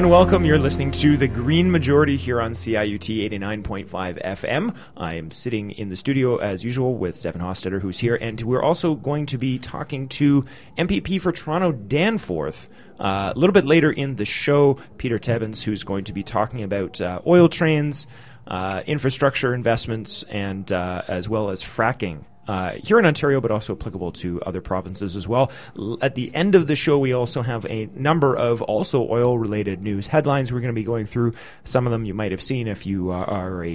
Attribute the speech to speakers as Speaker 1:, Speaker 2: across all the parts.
Speaker 1: And welcome. You're listening to the Green Majority here on CIUT 89.5 FM. I am sitting in the studio as usual with Stefan Hostetter, who's here, and we're also going to be talking to MPP for Toronto Danforth. Uh, a little bit later in the show, Peter Tabuns, who's going to be talking about uh, oil trains, uh, infrastructure investments, and uh, as well as fracking uh, here in Ontario, but also applicable to other provinces as well. L- at the end of the show, we also have a number of also oil related news headlines. We're going to be going through some of them you might have seen if you uh, are a,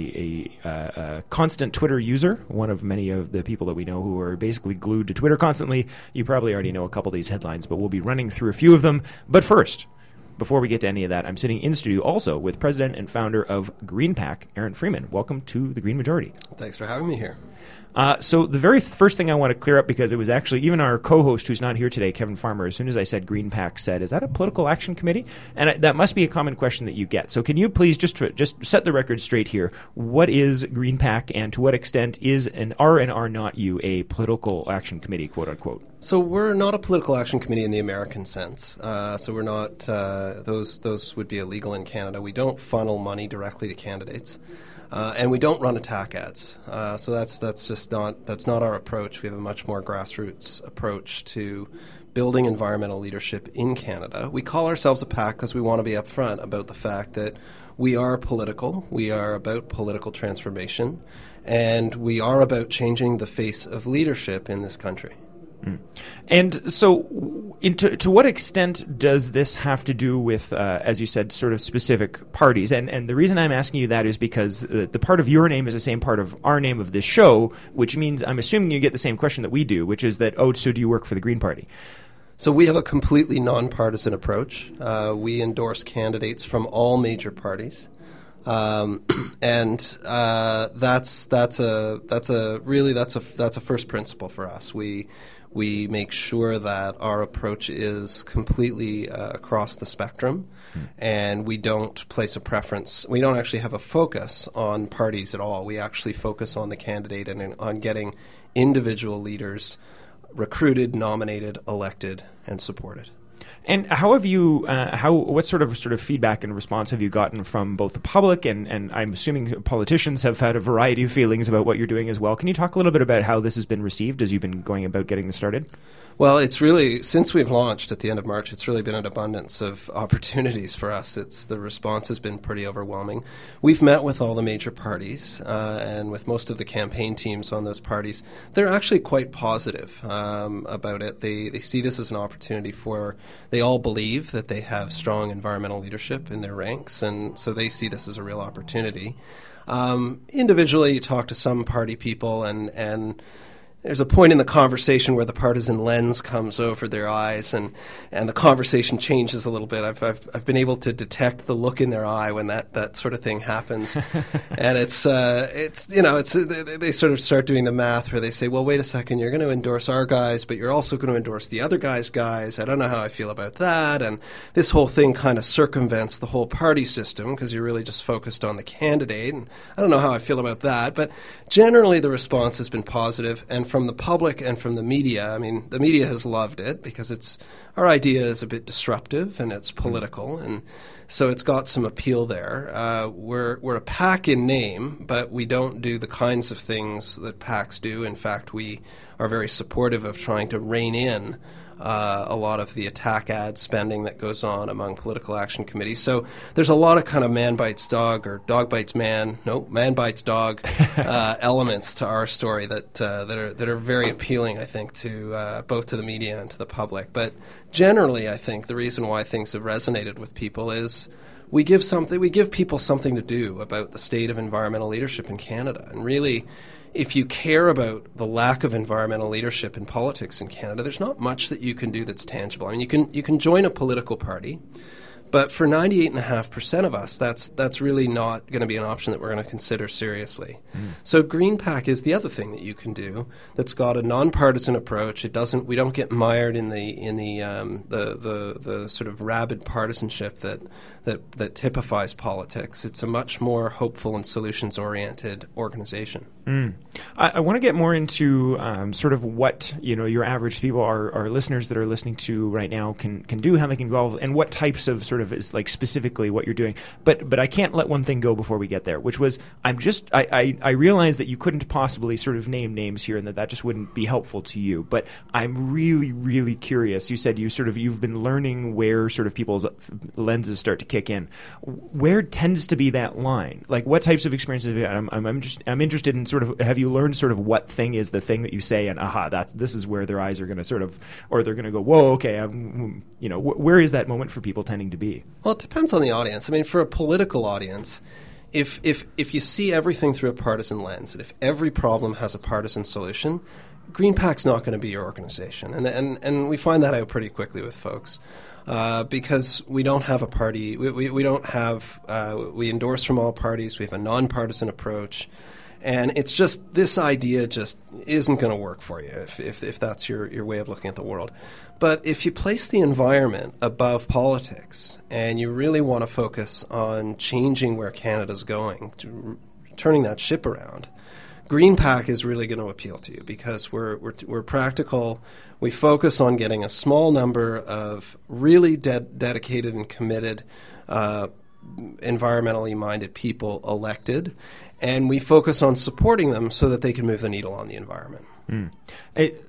Speaker 1: a, uh, a, constant Twitter user, one of many of the people that we know who are basically glued to Twitter constantly. You probably already know a couple of these headlines, but we'll be running through a few of them. But first, before we get to any of that, I'm sitting in studio also with president and founder of GreenPAC, Aaron Freeman. Welcome to the Green Majority.
Speaker 2: Thanks for having me here.
Speaker 1: Uh, so the very first thing I want to clear up because it was actually even our co-host who's not here today, Kevin Farmer. As soon as I said GreenPAC, said, "Is that a political action committee?" And I, that must be a common question that you get. So can you please just just set the record straight here? What is GreenPAC, and to what extent is and are and are not you a political action committee, quote unquote?
Speaker 2: So we're not a political action committee in the American sense. Uh, so we're not; uh, those those would be illegal in Canada. We don't funnel money directly to candidates. Uh, and we don't run attack ads. Uh, so that's that's just not that's not our approach. We have a much more grassroots approach to building environmental leadership in Canada. We call ourselves a PAC because we want to be upfront about the fact that we are political. We are about political transformation, and we are about changing the face of leadership in this country.
Speaker 1: Mm. And so, into, to what extent does this have to do with, uh, as you said, sort of specific parties? And and the reason I'm asking you that is because the, the part of your name is the same part of our name of this show, which means I'm assuming you get the same question that we do, which is that, oh, so do you work for the Green Party?
Speaker 2: So we have a completely nonpartisan approach. Uh, we endorse candidates from all major parties. Um, and uh, that's that's a that's a really that's a that's a first principle for us. We we make sure that our approach is completely uh, across the spectrum, mm. and we don't place a preference. We don't actually have a focus on parties at all. We actually focus on the candidate and on getting individual leaders recruited, nominated, elected, and supported.
Speaker 1: And how have you? Uh, how what sort of sort of feedback and response have you gotten from both the public and and I'm assuming politicians have had a variety of feelings about what you're doing as well. Can you talk a little bit about how this has been received as you've been going about getting this started?
Speaker 2: Well, it's really since we've launched at the end of March, it's really been an abundance of opportunities for us. It's the response has been pretty overwhelming. We've met with all the major parties uh, and with most of the campaign teams on those parties. They're actually quite positive um, about it. They they see this as an opportunity for. They all believe that they have strong environmental leadership in their ranks, and so they see this as a real opportunity. Um, individually, you talk to some party people, and and there's a point in the conversation where the partisan lens comes over their eyes and, and the conversation changes a little bit. I've, I've, I've been able to detect the look in their eye when that, that sort of thing happens. and it's, uh, it's, you know, it's, they, they, sort of start doing the math where they say, well, wait a second, you're going to endorse our guys, but you're also going to endorse the other guy's guys. I don't know how I feel about that. And this whole thing kind of circumvents the whole party system because you're really just focused on the candidate. And I don't know how I feel about that. But generally, the response has been positive. And from the public and from the media. I mean, the media has loved it because it's our idea is a bit disruptive and it's political, and so it's got some appeal there. Uh, we're we're a pack in name, but we don't do the kinds of things that PACs do. In fact, we are very supportive of trying to rein in uh, a lot of the attack ad spending that goes on among political action committees. So there's a lot of kind of man bites dog or dog bites man, no, man bites dog uh, elements to our story that uh, that are that are very appealing, I think, to uh, both to the media and to the public. But generally, I think the reason why things have resonated with people is we give something we give people something to do about the state of environmental leadership in Canada and really if you care about the lack of environmental leadership in politics in Canada, there's not much that you can do that's tangible. I mean, you can you can join a political party, but for 98.5% of us, that's, that's really not going to be an option that we're going to consider seriously. Mm. So GreenPAC is the other thing that you can do that's got a nonpartisan approach. It doesn't, we don't get mired in the, in the, um, the, the, the sort of rabid partisanship that, that, that typifies politics. It's a much more hopeful and solutions oriented organization.
Speaker 1: Mm. I, I want to get more into um, sort of what you know your average people, our, our listeners that are listening to right now, can can do, how they can involve, and what types of sort of is like specifically what you're doing. But but I can't let one thing go before we get there, which was I'm just I I, I realize that you couldn't possibly sort of name names here, and that that just wouldn't be helpful to you. But I'm really really curious. You said you sort of you've been learning where sort of people's lenses start to kick in. Where tends to be that line? Like what types of experiences? I'm I'm, I'm just I'm interested in sort of have you learned sort of what thing is the thing that you say and aha that's this is where their eyes are going to sort of or they're going to go whoa okay I'm, you know wh- where is that moment for people tending to be?
Speaker 2: Well, it depends on the audience. I mean, for a political audience if if if you see everything through a partisan lens, and if every problem has a partisan solution, GreenPAC's not going to be your organization, and and and we find that out pretty quickly with folks. Uh, because we don't have a party, we, we, we don't have, uh, we endorse from all parties, we have a nonpartisan approach. And it's just this idea just isn't going to work for you if, if, if that's your, your way of looking at the world. But if you place the environment above politics and you really want to focus on changing where Canada's going, to, turning that ship around, GreenPAC is really going to appeal to you because we're, we're, we're practical. We focus on getting a small number of really de- dedicated and committed uh, environmentally minded people elected, and we focus on supporting them so that they can move the needle on the environment.
Speaker 1: Mm. It,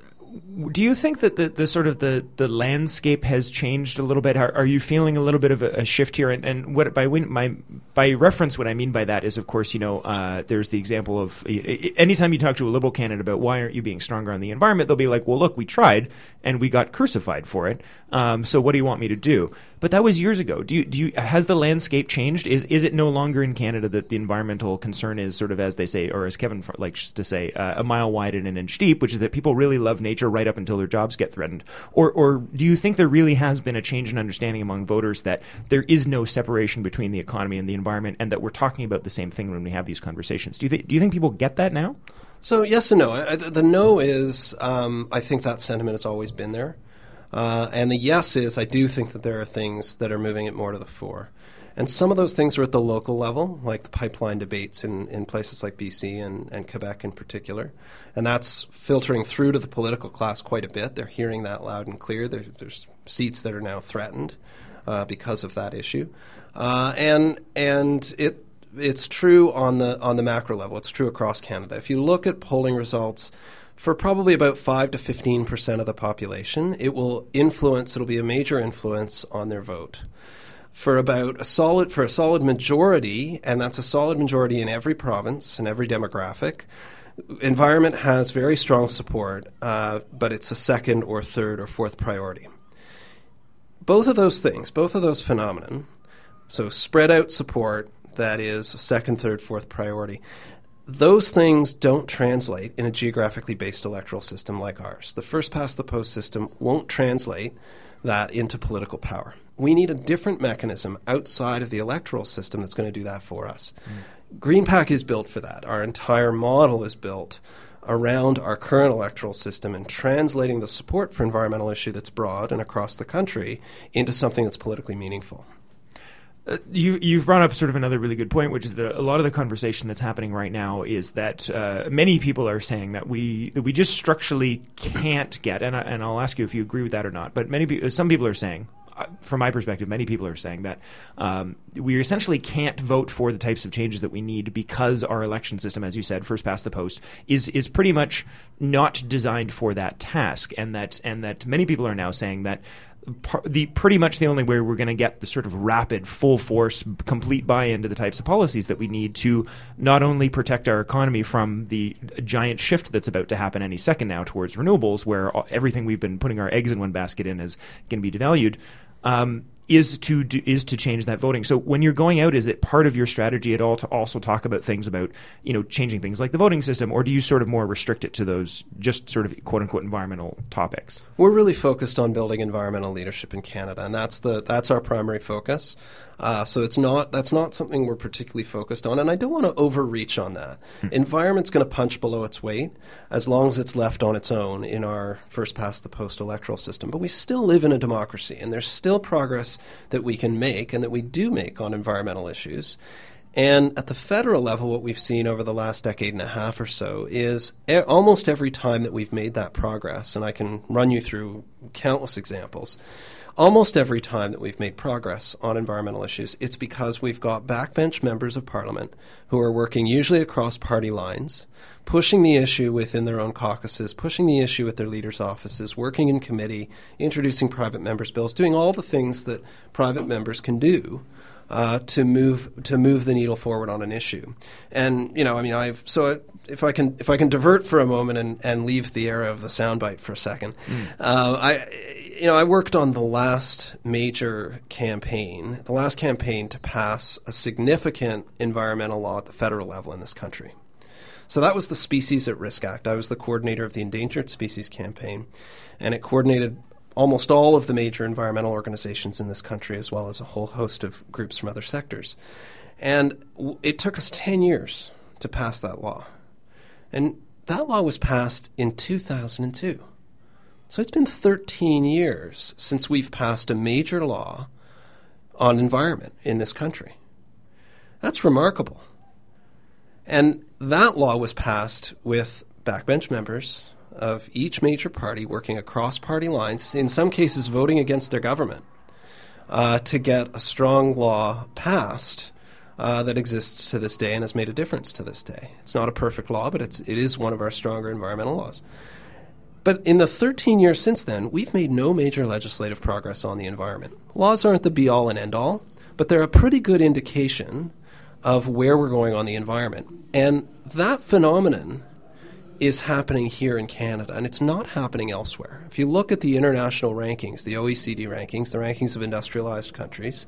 Speaker 1: do you think that the, the sort of the, the landscape has changed a little bit? Are, are you feeling a little bit of a, a shift here? And, and what by when, my by reference, what I mean by that is, of course, you know, uh, there's the example of anytime you talk to a liberal candidate about why aren't you being stronger on the environment, they'll be like, well, look, we tried and we got crucified for it. Um, so what do you want me to do? But that was years ago. Do you, do you, has the landscape changed? Is is it no longer in Canada that the environmental concern is sort of as they say, or as Kevin likes to say, uh, a mile wide and an inch deep, which is that people really love nature right up until their jobs get threatened? Or or do you think there really has been a change in understanding among voters that there is no separation between the economy and the environment, and that we're talking about the same thing when we have these conversations? Do you think do you think people get that now?
Speaker 2: So yes and no. The no is um, I think that sentiment has always been there. Uh, and the yes is I do think that there are things that are moving it more to the fore. And some of those things are at the local level, like the pipeline debates in, in places like BC and, and Quebec in particular. And that's filtering through to the political class quite a bit. They're hearing that loud and clear. There, there's seats that are now threatened uh, because of that issue. Uh, and and it it's true on the on the macro level. It's true across Canada. If you look at polling results for probably about 5 to 15% of the population, it will influence, it'll be a major influence on their vote. For about a solid, for a solid majority, and that's a solid majority in every province and every demographic, environment has very strong support, uh, but it's a second or third or fourth priority. Both of those things, both of those phenomenon, so spread out support that is second, third, fourth priority, those things don't translate in a geographically based electoral system like ours. The first past the post system won't translate that into political power. We need a different mechanism outside of the electoral system that's going to do that for us. Mm. GreenPAC is built for that. Our entire model is built around our current electoral system and translating the support for environmental issue that's broad and across the country into something that's politically meaningful.
Speaker 1: Uh, you, you've brought up sort of another really good point, which is that a lot of the conversation that's happening right now is that uh, many people are saying that we that we just structurally can't get, and, I, and I'll ask you if you agree with that or not. But many some people are saying, from my perspective, many people are saying that um, we essentially can't vote for the types of changes that we need because our election system, as you said, first past the post, is is pretty much not designed for that task, and that and that many people are now saying that the pretty much the only way we're going to get the sort of rapid, full force, complete buy-in to the types of policies that we need to not only protect our economy from the giant shift that's about to happen any second now towards renewables, where everything we've been putting our eggs in one basket in is going to be devalued. Um, is to do, is to change that voting. So when you're going out, is it part of your strategy at all to also talk about things about you know changing things like the voting system, or do you sort of more restrict it to those just sort of quote unquote environmental topics?
Speaker 2: We're really focused on building environmental leadership in Canada, and that's the that's our primary focus. Uh, so it's not that's not something we're particularly focused on, and I don't want to overreach on that. Mm-hmm. Environment's going to punch below its weight as long as it's left on its own in our first past the post electoral system. But we still live in a democracy, and there's still progress that we can make and that we do make on environmental issues. And at the federal level, what we've seen over the last decade and a half or so is e- almost every time that we've made that progress, and I can run you through countless examples almost every time that we've made progress on environmental issues, it's because we've got backbench members of parliament who are working usually across party lines, pushing the issue within their own caucuses, pushing the issue with their leaders' offices, working in committee, introducing private members' bills, doing all the things that private members can do uh, to move to move the needle forward on an issue. And you know, I mean, I've so if I can if I can divert for a moment and, and leave the era of the soundbite for a second, mm. uh, I you know I worked on the last major campaign, the last campaign to pass a significant environmental law at the federal level in this country. So that was the Species at Risk Act. I was the coordinator of the Endangered Species Campaign, and it coordinated almost all of the major environmental organizations in this country, as well as a whole host of groups from other sectors. And it took us 10 years to pass that law. And that law was passed in 2002. So it's been 13 years since we've passed a major law on environment in this country. That's remarkable. And that law was passed with backbench members of each major party working across party lines, in some cases voting against their government, uh, to get a strong law passed uh, that exists to this day and has made a difference to this day. It's not a perfect law, but it's, it is one of our stronger environmental laws. But in the 13 years since then, we've made no major legislative progress on the environment. Laws aren't the be all and end all, but they're a pretty good indication of where we're going on the environment. And that phenomenon is happening here in Canada, and it's not happening elsewhere. If you look at the international rankings, the OECD rankings, the rankings of industrialized countries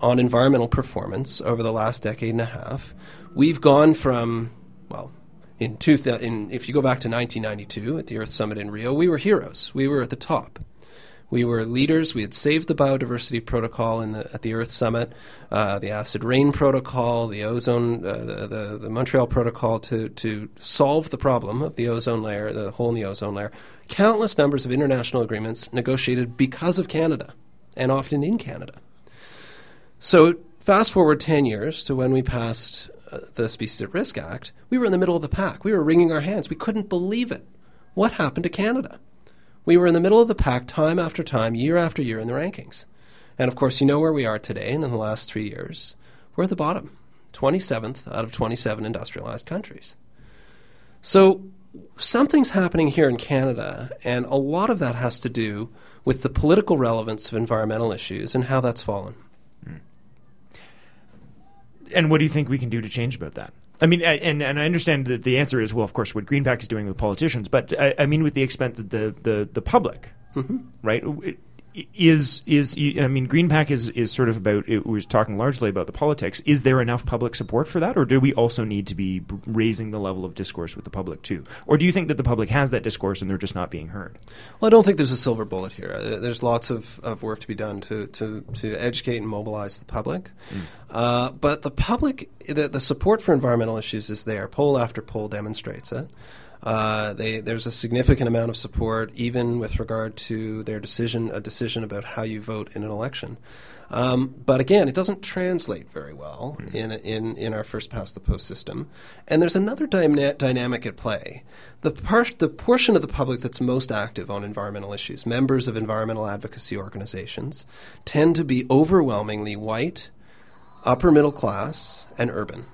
Speaker 2: on environmental performance over the last decade and a half, we've gone from, well, in, two, in if you go back to 1992 at the Earth Summit in Rio, we were heroes. We were at the top. We were leaders. We had saved the biodiversity protocol the, at the Earth Summit, uh, the acid rain protocol, the ozone, uh, the, the, the, Montreal protocol to, to solve the problem of the ozone layer, the hole in the ozone layer. Countless numbers of international agreements negotiated because of Canada and often in Canada. So fast forward 10 years to when we passed the Species at Risk Act, we were in the middle of the pack. We were wringing our hands. We couldn't believe it. What happened to Canada? We were in the middle of the pack time after time, year after year in the rankings. And of course, you know where we are today, and in the last three years, we're at the bottom 27th out of 27 industrialized countries. So something's happening here in Canada, and a lot of that has to do with the political relevance of environmental issues and how that's fallen.
Speaker 1: And what do you think we can do to change about that? I mean, and and I understand that the answer is well, of course, what GreenPAC is doing with politicians, but I, I mean, with the extent that the the the public, mm-hmm. right? Is is I mean GreenPAC is is sort of about it was talking largely about the politics. Is there enough public support for that, or do we also need to be raising the level of discourse with the public too? Or do you think that the public has that discourse and they're just not being heard?
Speaker 2: Well, I don't think there's a silver bullet here. Uh, there's lots of, of work to be done to to, to educate and mobilize the public. Mm. Uh, but the public, the, the support for environmental issues is there. Poll after poll demonstrates it. Uh, they, there's a significant amount of support, even with regard to their decision, a decision about how you vote in an election. Um, but again, it doesn't translate very well mm-hmm. in, in, in our first past the post system. And there's another dyna- dynamic at play. The, par- the portion of the public that's most active on environmental issues, members of environmental advocacy organizations, tend to be overwhelmingly white, upper middle class, and urban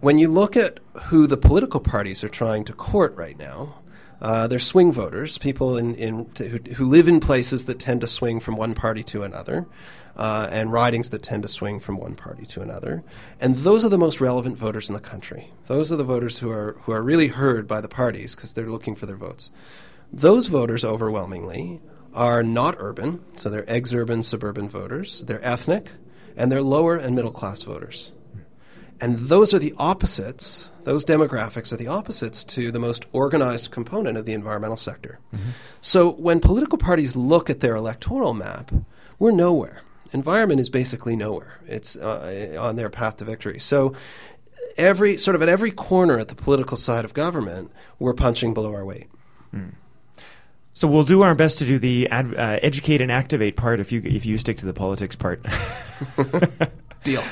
Speaker 2: when you look at who the political parties are trying to court right now, uh, they're swing voters, people in, in who, who, live in places that tend to swing from one party to another, uh, and ridings that tend to swing from one party to another. And those are the most relevant voters in the country. Those are the voters who are who are really heard by the parties because they're looking for their votes. Those voters overwhelmingly are not urban, so they're exurban suburban voters. They're ethnic, and they're lower and middle class voters. And those are the opposites, those demographics are the opposites to the most organized component of the environmental sector. Mm-hmm. So when political parties look at their electoral map, we're nowhere. Environment is basically nowhere. It's uh, on their path to victory. So every sort of at every corner at the political side of government, we're punching below our weight. Mm.
Speaker 1: So we'll do our best to do the ad, uh, educate and activate part if you if you stick to the politics part.
Speaker 2: Deal.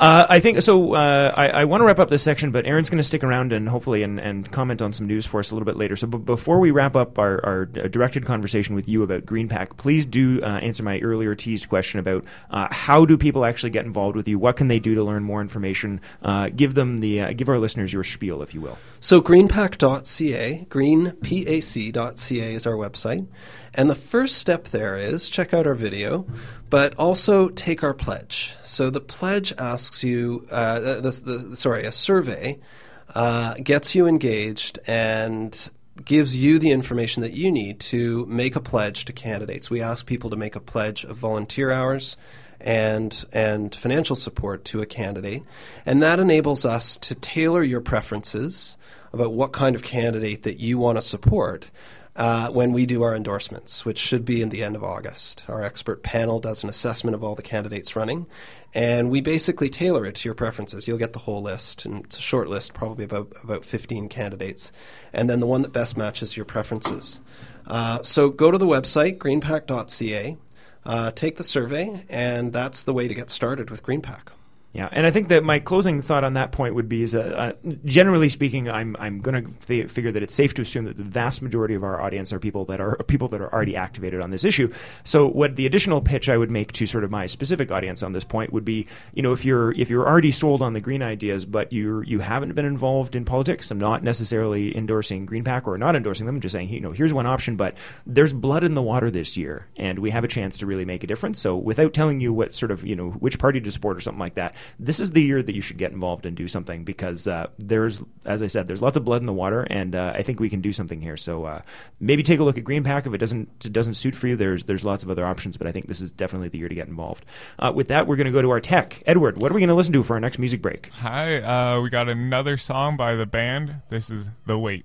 Speaker 1: Uh, I think so. Uh, I, I want to wrap up this section, but Aaron's going to stick around and hopefully and, and comment on some news for us a little bit later. So, b- before we wrap up our, our uh, directed conversation with you about GreenPAC, please do uh, answer my earlier teased question about uh, how do people actually get involved with you? What can they do to learn more information? Uh, give them the give our listeners your spiel, if you will.
Speaker 2: So, greenpac.ca, greenpac.ca is our website. And the first step there is check out our video, but also take our pledge. So the pledge asks you, uh, the, the, sorry, a survey uh, gets you engaged and gives you the information that you need to make a pledge to candidates. We ask people to make a pledge of volunteer hours and and financial support to a candidate, and that enables us to tailor your preferences about what kind of candidate that you want to support uh, when we do our endorsements, which should be in the end of August. Our expert panel does an assessment of all the candidates running, and we basically tailor it to your preferences. You'll get the whole list, and it's a short list, probably about about 15 candidates, and then the one that best matches your preferences. Uh, so go to the website greenpac.ca, uh, take the survey, and that's the way to get started with GreenPAC.
Speaker 1: Yeah, and I think that my closing thought on that point would be is that, uh, generally speaking, I'm I'm going to figure that it's safe to assume that the vast majority of our audience are people that are people that are already activated on this issue. So, what the additional pitch I would make to sort of my specific audience on this point would be, you know, if you're if you're already sold on the green ideas, but you you haven't been involved in politics, I'm not necessarily endorsing GreenPAC or not endorsing them. I'm just saying, you know, here's one option, but there's blood in the water this year, and we have a chance to really make a difference. So, without telling you what sort of you know which party to support or something like that this is the year that you should get involved and do something because uh, there's, as I said, there's lots of blood in the water, and uh, I think we can do something here. So uh, maybe take a look at GreenPAC if it doesn't it doesn't suit for you. There's there's lots of other options, but I think this is definitely the year to get involved. Uh, with that, we're going to go to our tech. Edward, what are we going to listen to for our next music break?
Speaker 3: Hi, uh, we got another song by the band. This is The
Speaker 1: Weight.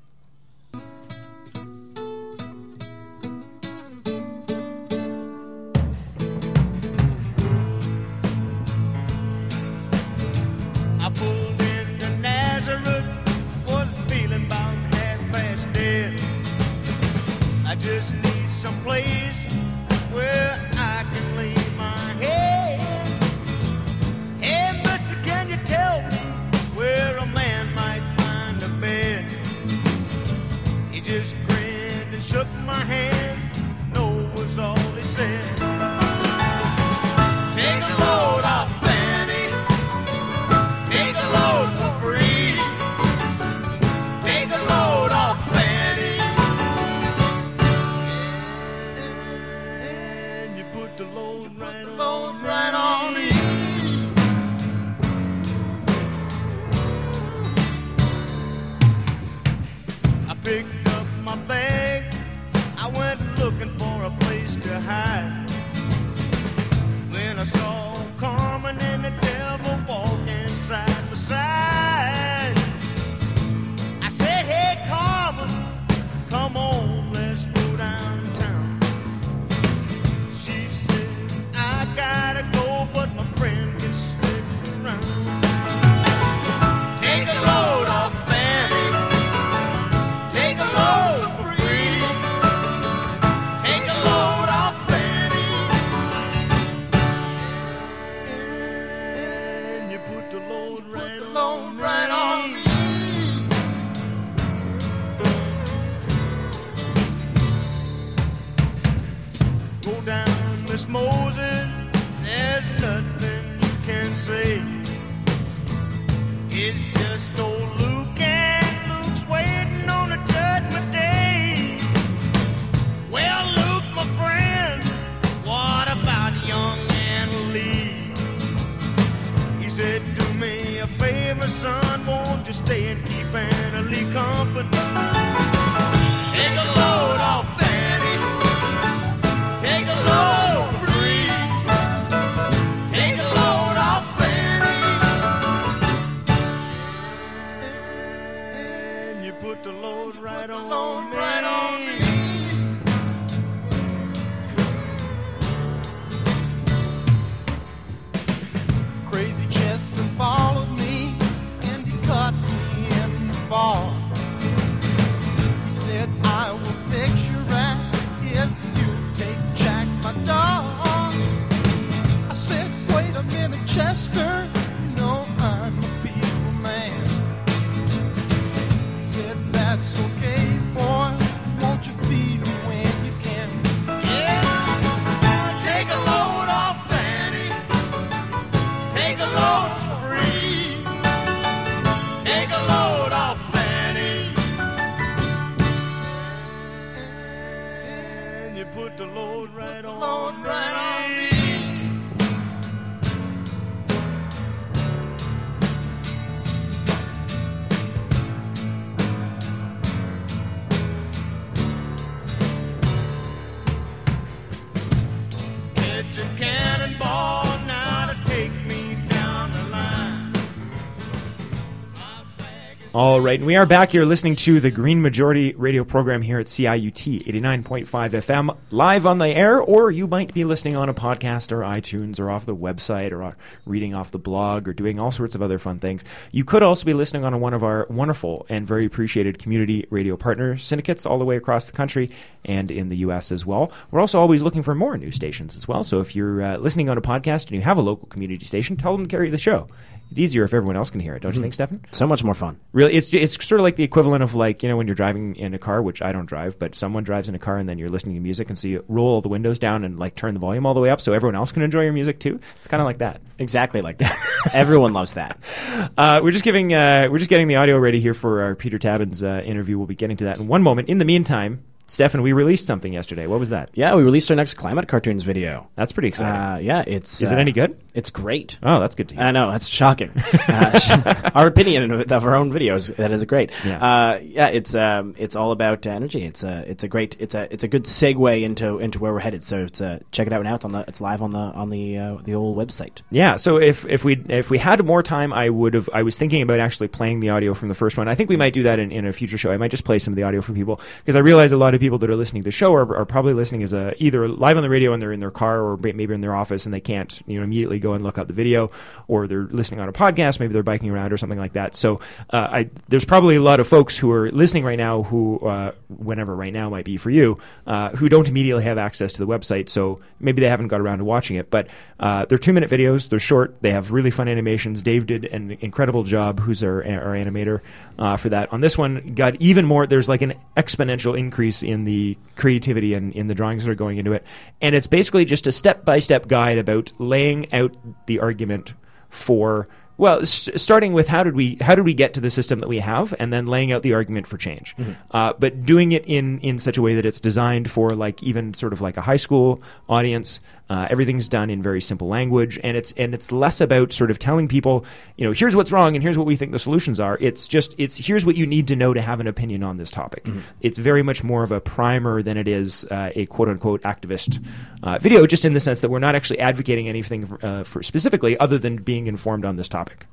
Speaker 1: Right, and we are back here listening to the Green Majority radio program here at CIUT 89.5 FM, live on the air, or you might be listening on a podcast or iTunes or off the website or reading off the blog or doing all sorts of other fun things. You could also be listening on one of our wonderful and very appreciated community radio partner syndicates all the way across the country and in the U.S. as well. We're also always looking for more new stations as well. So if you're uh, listening on a podcast and you have a local community station, tell them to carry the show. It's easier if everyone else can hear it, don't you think, Stefan?
Speaker 4: So much more fun.
Speaker 1: Really, it's it's sort of like the equivalent of like you know when you're driving in a car, which I don't drive, but someone drives in a car and then you're listening to music, and so you roll all the windows down and like turn the volume all the way up so everyone else can enjoy your music too. It's kind of like that.
Speaker 4: Exactly like that. Everyone loves that.
Speaker 1: Uh, we're just giving uh, we're just getting the audio ready here for our Peter Tabuns uh, interview. We'll be getting to that in one moment. In the meantime, Stefan, we released something yesterday. What was that?
Speaker 4: Yeah, we released our next climate cartoons video.
Speaker 1: That's pretty exciting.
Speaker 4: Uh, yeah, it's.
Speaker 1: Is it
Speaker 4: uh,
Speaker 1: any good?
Speaker 4: It's great.
Speaker 1: oh, that's good to hear.
Speaker 4: I know that's shocking. Uh, our opinion of, of our own videos that is great.
Speaker 1: Yeah.
Speaker 4: uh, yeah. It's um, it's all about energy. It's a it's a great it's a it's a good segue into into where we're headed. So it's uh, check it out now. It's on the it's live on the on the uh, the old website.
Speaker 1: Yeah, so if if we if we had more time, I would have. I was thinking about actually playing the audio from the first one. I think we might do that in, in a future show. I might just play some of the audio for people because I realize a lot of people that are listening to the show are, are probably listening as a either live on the radio and they're in their car or maybe in their office and they can't you know immediately go and look up the video, or they're listening on a podcast. Maybe they're biking around or something like that. So uh, I there's probably a lot of folks who are listening right now who uh, whenever right now might be for you uh, who don't immediately have access to the website. So maybe they haven't got around to watching it, but uh, they're two minute videos. They're short. They have really fun animations. Dave did an incredible job. Who's our, our animator uh, for that? On this one, got even more. There's like an exponential increase in the creativity and in the drawings that are going into it, and it's basically just a step by step guide about laying out the argument for well, s- starting with how did we how did we get to the system that we have, and then laying out the argument for change, uh, but doing it in in such a way that it's designed for like even sort of like a high school audience. Uh, everything's done in very simple language, and it's and it's less about sort of telling people, you know, here's what's wrong and here's what we think the solutions are. It's just it's here's what you need to know to have an opinion on this topic. It's very much more of a primer than it is uh, a quote unquote activist uh, video, just in the sense that we're not actually advocating anything uh, for specifically other than being informed on this topic.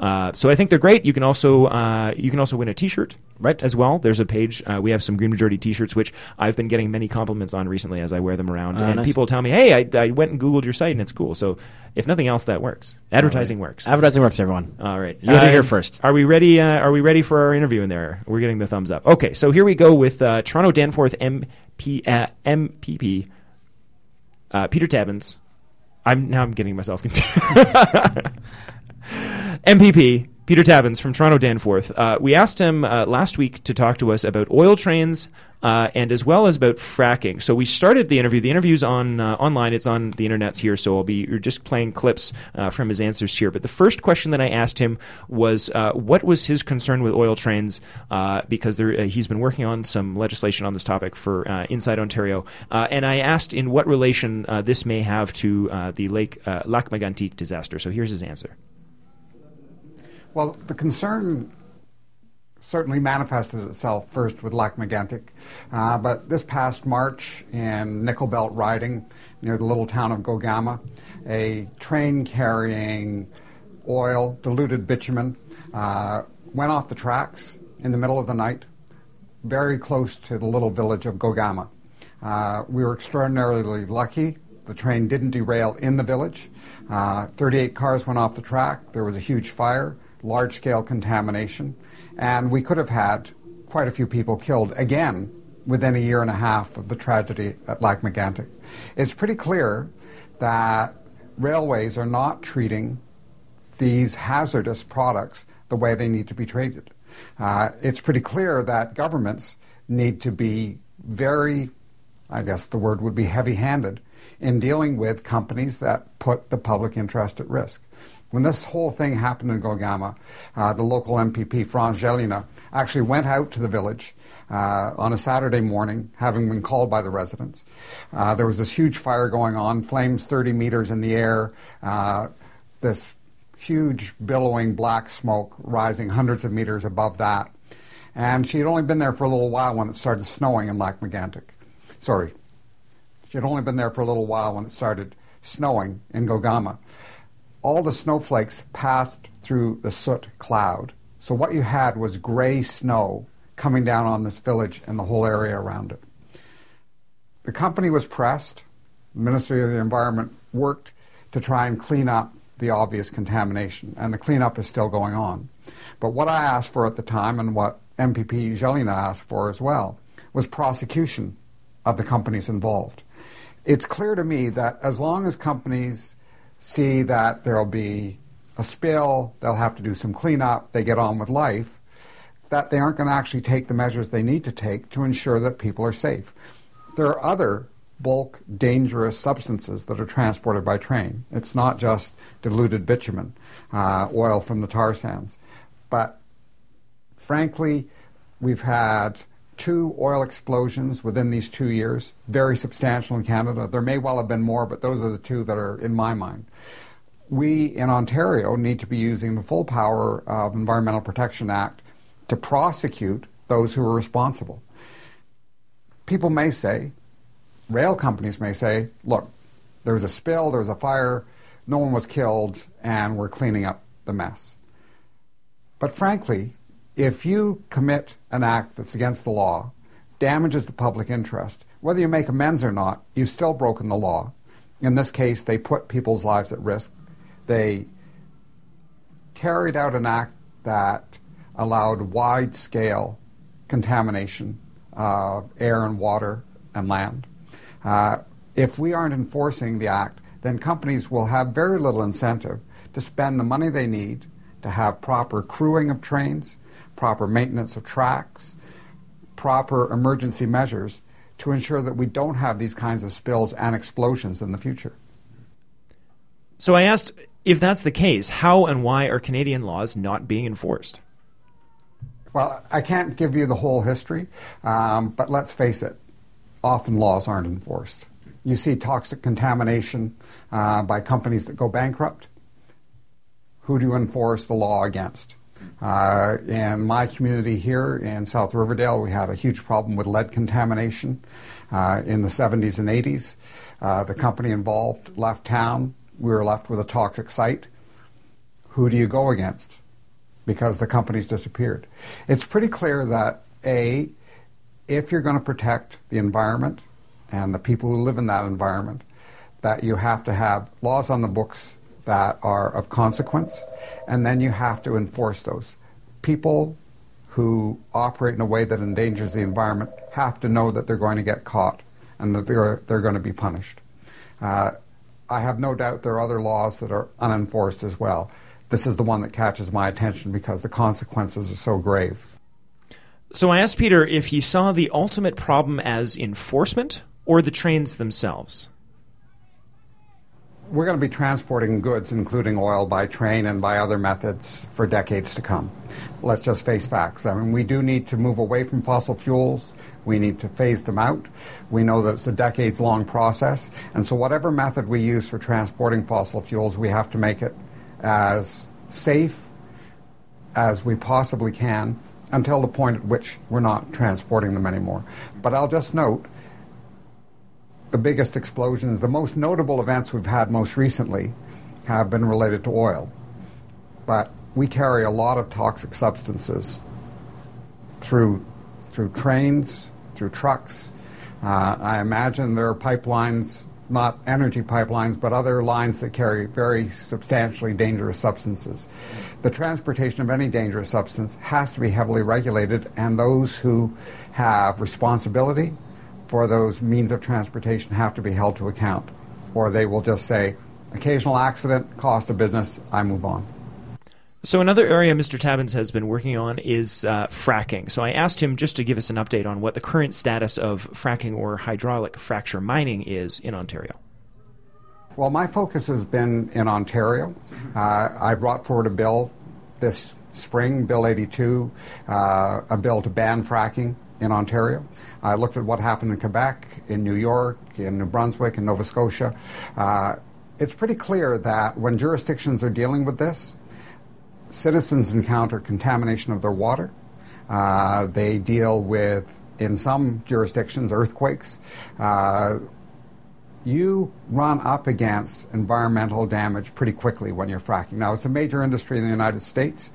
Speaker 1: Uh, so I think they're great. You can also uh, you can also win a T-shirt
Speaker 4: Right.
Speaker 1: as well. There's a page. Uh, we have some Green Majority T-shirts, which I've been getting many compliments on recently as I wear them around,
Speaker 4: Oh,
Speaker 1: and
Speaker 4: nice.
Speaker 1: people tell me, "Hey, I, I went and googled your site and it's cool." So if nothing else, that works. Advertising works.
Speaker 4: Advertising works, everyone.
Speaker 1: All right,
Speaker 4: You heard it
Speaker 1: Uh,
Speaker 4: here first.
Speaker 1: Are we ready? Uh, are we ready for our interview in there? We're getting the thumbs up. Okay, so here we go with uh, Toronto Danforth MP, uh, MPP uh, Peter Tabuns. I'm now I'm getting myself confused. MPP Peter Tabuns from Toronto Danforth. Uh, we asked him uh, last week to talk to us about oil trains uh, and as well as about fracking. So we started the interview. The interview's on uh, online. It's on the internet here. So I'll be just playing clips uh, from his answers here. But the first question that I asked him was, uh, what was his concern with oil trains? Uh, because there, uh, he's been working on some legislation on this topic for inside Ontario. And I asked in what relation this may have to the Lake Lac Megantic disaster. So here's his answer.
Speaker 5: Well, the concern certainly manifested itself first with Lac Megantic, uh, but this past March in Nickel Belt Riding, near the little town of Gogama, a train carrying oil, diluted bitumen, uh, went off the tracks in the middle of the night, very close to the little village of Gogama. Uh, we were extraordinarily lucky. The train didn't derail in the village. Uh, 38 cars went off the track. There was a huge fire, large scale contamination, and we could have had quite a few people killed again within a year and a half of the tragedy at Lac Megantic. It's pretty clear that railways are not treating these hazardous products the way they need to be treated. Uh, it's pretty clear that governments need to be very, I guess the word would be heavy handed, in dealing with companies that put the public interest at risk. When this whole thing happened in Gogama, uh, the local MPP, France Gélinas, actually went out to the village uh, on a Saturday morning, having been called by the residents. Uh, there was this huge fire going on, flames 30 meters in the air, uh, this huge billowing black smoke rising hundreds of meters above that. And she had only been there for a little while when it started snowing in Lac Megantic. Sorry, she had only been there for a little while when it started snowing in Gogama, all the snowflakes passed through the soot cloud. So what you had was gray snow coming down on this village and the whole area around it. The company was pressed. The Ministry of the Environment worked to try and clean up the obvious contamination, and the cleanup is still going on. But what I asked for at the time, and what MPP Gélinas asked for as well, was prosecution of the companies involved. It's clear to me that as long as companies see that there'll be a spill, they'll have to do some cleanup, they get on with life, that they aren't going to actually take the measures they need to take to ensure that people are safe. There are other bulk dangerous substances that are transported by train. It's not just diluted bitumen, uh, oil from the tar sands. But frankly, we've had two oil explosions within these two years, very substantial in Canada. There may well have been more, but those are the two that are in my mind. We in Ontario need to be using the full power of Environmental Protection Act to prosecute those who are responsible. People may say, rail companies may say, look, there was a spill, there was a fire, no one was killed, and we're cleaning up the mess. But frankly, if you commit an act that's against the law, damages the public interest, whether you make amends or not, you've still broken the law. In this case, they put people's lives at risk. They carried out an act that allowed wide scale contamination of air and water and land. Uh, if we aren't enforcing the act, then companies will have very little incentive to spend the money they need to have proper crewing of trains, proper maintenance of tracks, proper emergency measures to ensure that we don't have these kinds of spills and explosions in the future.
Speaker 1: So I asked if that's the case, how and why are Canadian laws not being enforced?
Speaker 5: Well, I can't give you the whole history, um, but let's face it, often laws aren't enforced. You see toxic contamination uh, by companies that go bankrupt. Who do you enforce the law against? Uh, in my community here in South Riverdale, we had a huge problem with lead contamination uh, in the 70s and 80s. Uh, the company involved left town. We were left with a toxic site. Who do you go against? Because the company's disappeared. It's pretty clear that A, if you're going to protect the environment and the people who live in that environment, that you have to have laws on the books that are of consequence, and then you have to enforce those. People who operate in a way that endangers the environment have to know that they're going to get caught and that they're, they're going to be punished. Uh, I have no doubt there are other laws that are unenforced as well. This is the one that catches my attention because the consequences are so grave.
Speaker 1: So I asked Peter if he saw the ultimate problem as enforcement or the trains themselves
Speaker 5: we're going to be transporting goods, including oil, by train and by other methods for decades to come. Let's just face facts. I mean, we do need to move away from fossil fuels. We need to phase them out. We know that it's a decades long process. And so, whatever method we use for transporting fossil fuels, we have to make it as safe as we possibly can until the point at which we're not transporting them anymore. But I'll just note the biggest explosions, the most notable events we've had most recently have been related to oil. But we carry a lot of toxic substances through, through trains, through trucks. Uh, I imagine there are pipelines, not energy pipelines, but other lines that carry very substantially dangerous substances. The transportation of any dangerous substance has to be heavily regulated, and those who have responsibility for those means of transportation have to be held to account, or they will just say, occasional accident, cost of business, I move on.
Speaker 1: So another area Mr. Tabuns has been working on is uh, fracking. So I asked him just to give us an update on what the current status of fracking or hydraulic fracture mining is in Ontario.
Speaker 5: Well, my focus has been in Ontario. Uh, I brought forward a bill this spring, Bill 82, uh, a bill to ban fracking in Ontario. I looked at what happened in Quebec, in New York, in New Brunswick, in Nova Scotia. Uh, it's pretty clear that when jurisdictions are dealing with this, citizens encounter contamination of their water. Uh, they deal with, in some jurisdictions, earthquakes. Uh, you run up against environmental damage pretty quickly when you're fracking. Now, it's a major industry in the United States.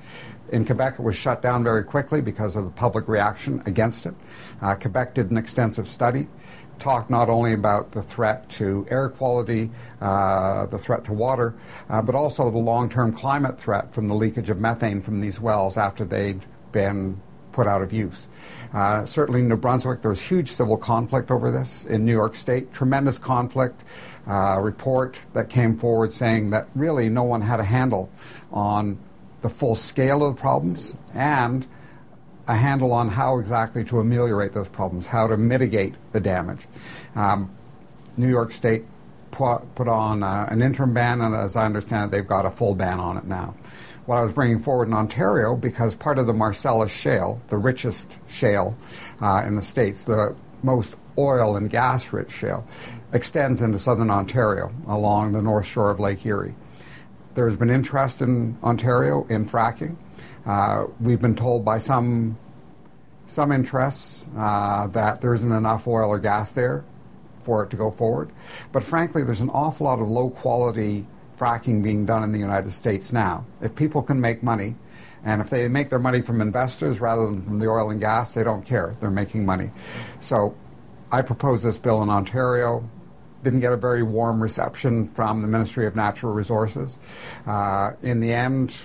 Speaker 5: In Quebec, it was shut down very quickly because of the public reaction against it. Uh, Quebec did an extensive study, talked not only about the threat to air quality, uh, the threat to water, uh, but also the long term climate threat from the leakage of methane from these wells after they'd been put out of use. Uh, certainly in New Brunswick, there was huge civil conflict over this. In New York State, tremendous conflict. Uh, report that came forward saying that really no one had a handle on the full scale of the problems and a handle on how exactly to ameliorate those problems, how to mitigate the damage. Um, New York State put, put on uh, an interim ban, and as I understand it, they've got a full ban on it now what I was bringing forward in Ontario because part of the Marcellus Shale, the richest shale uh, in the States, the most oil and gas rich shale, extends into southern Ontario along the north shore of Lake Erie. There's been interest in Ontario in fracking. Uh, we've been told by some some interests uh, that there isn't enough oil or gas there for it to go forward. But frankly, there's an awful lot of low quality fracking being done in the United States now. If people can make money, and if they make their money from investors rather than from the oil and gas, they don't care. They're making money. So I propose this bill in Ontario. Didn't get a very warm reception from the Ministry of Natural Resources. Uh, in the end,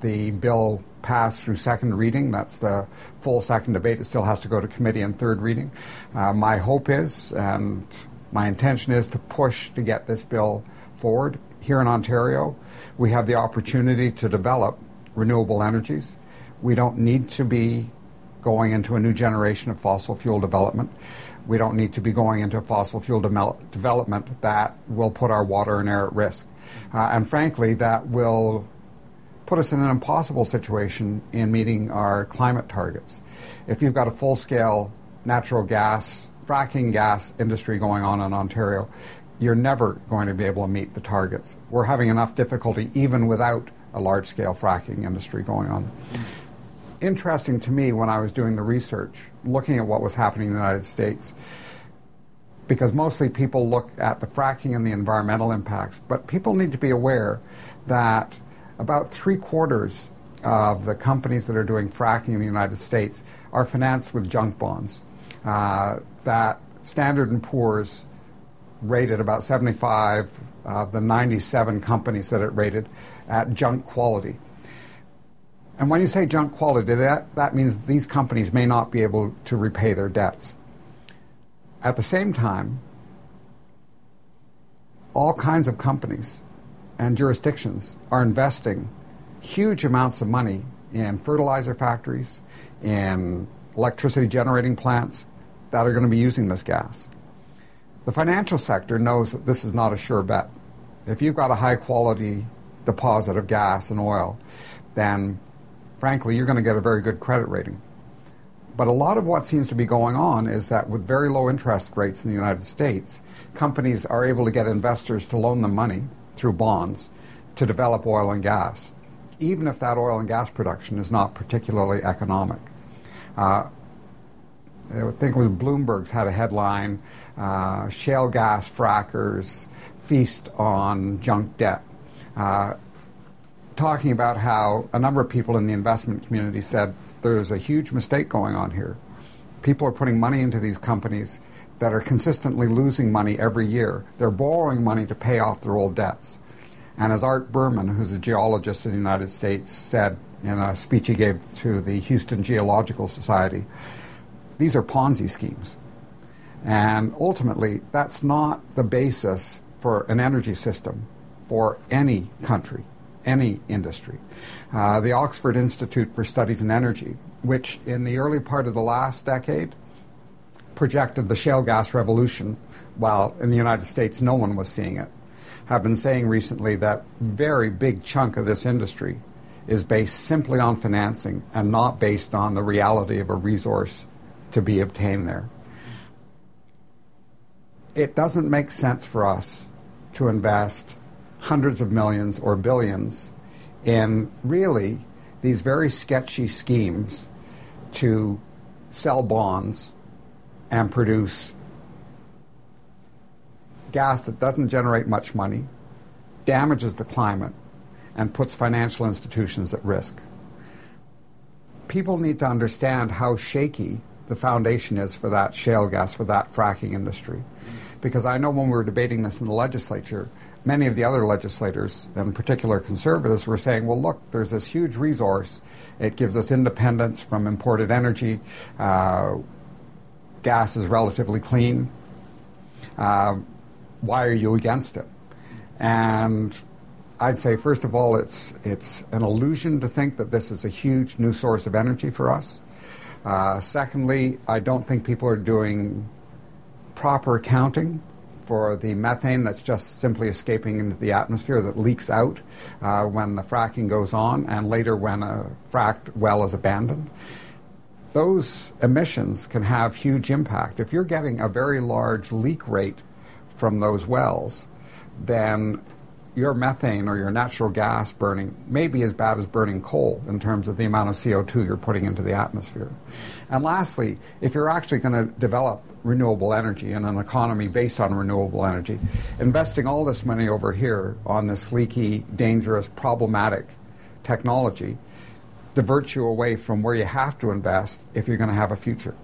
Speaker 5: the bill passed through second reading. That's the full second debate. It still has to go to committee and third reading. Uh, my hope is, and my intention is, to push to get this bill forward here in Ontario, we have the opportunity to develop renewable energies. We don't need to be going into a new generation of fossil fuel development. We don't need to be going into fossil fuel de- development that will put our water and air at risk. Uh, and frankly, that will put us in an impossible situation in meeting our climate targets. If you've got a full scale natural gas, fracking gas industry going on in Ontario, you're never going to be able to meet the targets. We're having enough difficulty even without a large scale fracking industry going on. Interesting to me when I was doing the research, looking at what was happening in the United States, because mostly people look at the fracking and the environmental impacts, but people need to be aware that about three quarters of the companies that are doing fracking in the United States are financed with junk bonds. Uh, that Standard & Poor's rated about 75 of the 97 companies that it rated at junk quality. And when you say junk quality, that, that means these companies may not be able to repay their debts. At the same time, all kinds of companies and jurisdictions are investing huge amounts of money in fertilizer factories, in electricity generating plants that are going to be using this gas. The financial sector knows that this is not a sure bet. If you've got a high quality deposit of gas and oil, then frankly, you're going to get a very good credit rating. But a lot of what seems to be going on is that with very low interest rates in the United States, companies are able to get investors to loan them money through bonds to develop oil and gas, even if that oil and gas production is not particularly economic. Uh, I think it was Bloomberg's had a headline uh, shale gas frackers feast on junk debt. Uh, talking about how a number of people in the investment community said there's a huge mistake going on here. People are putting money into these companies that are consistently losing money every year. They're borrowing money to pay off their old debts. And as Art Berman, who's a geologist in the United States, said in a speech he gave to the Houston Geological Society, these are Ponzi schemes. And ultimately, that's not the basis for an energy system for any country, any industry. Uh, the Oxford Institute for Studies in Energy, which in the early part of the last decade projected the shale gas revolution, while in the United States no one was seeing it, have been saying recently that very big chunk of this industry is based simply on financing and not based on the reality of a resource to be obtained there. It doesn't make sense for us to invest hundreds of millions or billions in really these very sketchy schemes to sell bonds and produce gas that doesn't generate much money, damages the climate, and puts financial institutions at risk. People need to understand how shaky the foundation is for that shale gas, for that fracking industry. Because I know when we were debating this in the legislature, many of the other legislators, in particular conservatives, were saying, well, look, there's this huge resource. It gives us independence from imported energy. Uh, gas is relatively clean. Uh, why are you against it? And I'd say, first of all, it's, it's an illusion to think that this is a huge new source of energy for us. Uh, secondly, I don't think people are doing proper accounting for the methane that's just simply escaping into the atmosphere that leaks out uh, when the fracking goes on and later when a fracked well is abandoned. Those emissions can have huge impact. If you're getting a very large leak rate from those wells, then your methane or your natural gas burning may be as bad as burning coal in terms of the amount of CO2 you're putting into the atmosphere. And lastly, if you're actually going to develop renewable energy and an economy based on renewable energy, investing all this money over here on this leaky, dangerous, problematic technology diverts you away from where you have to invest if you're going to have a future.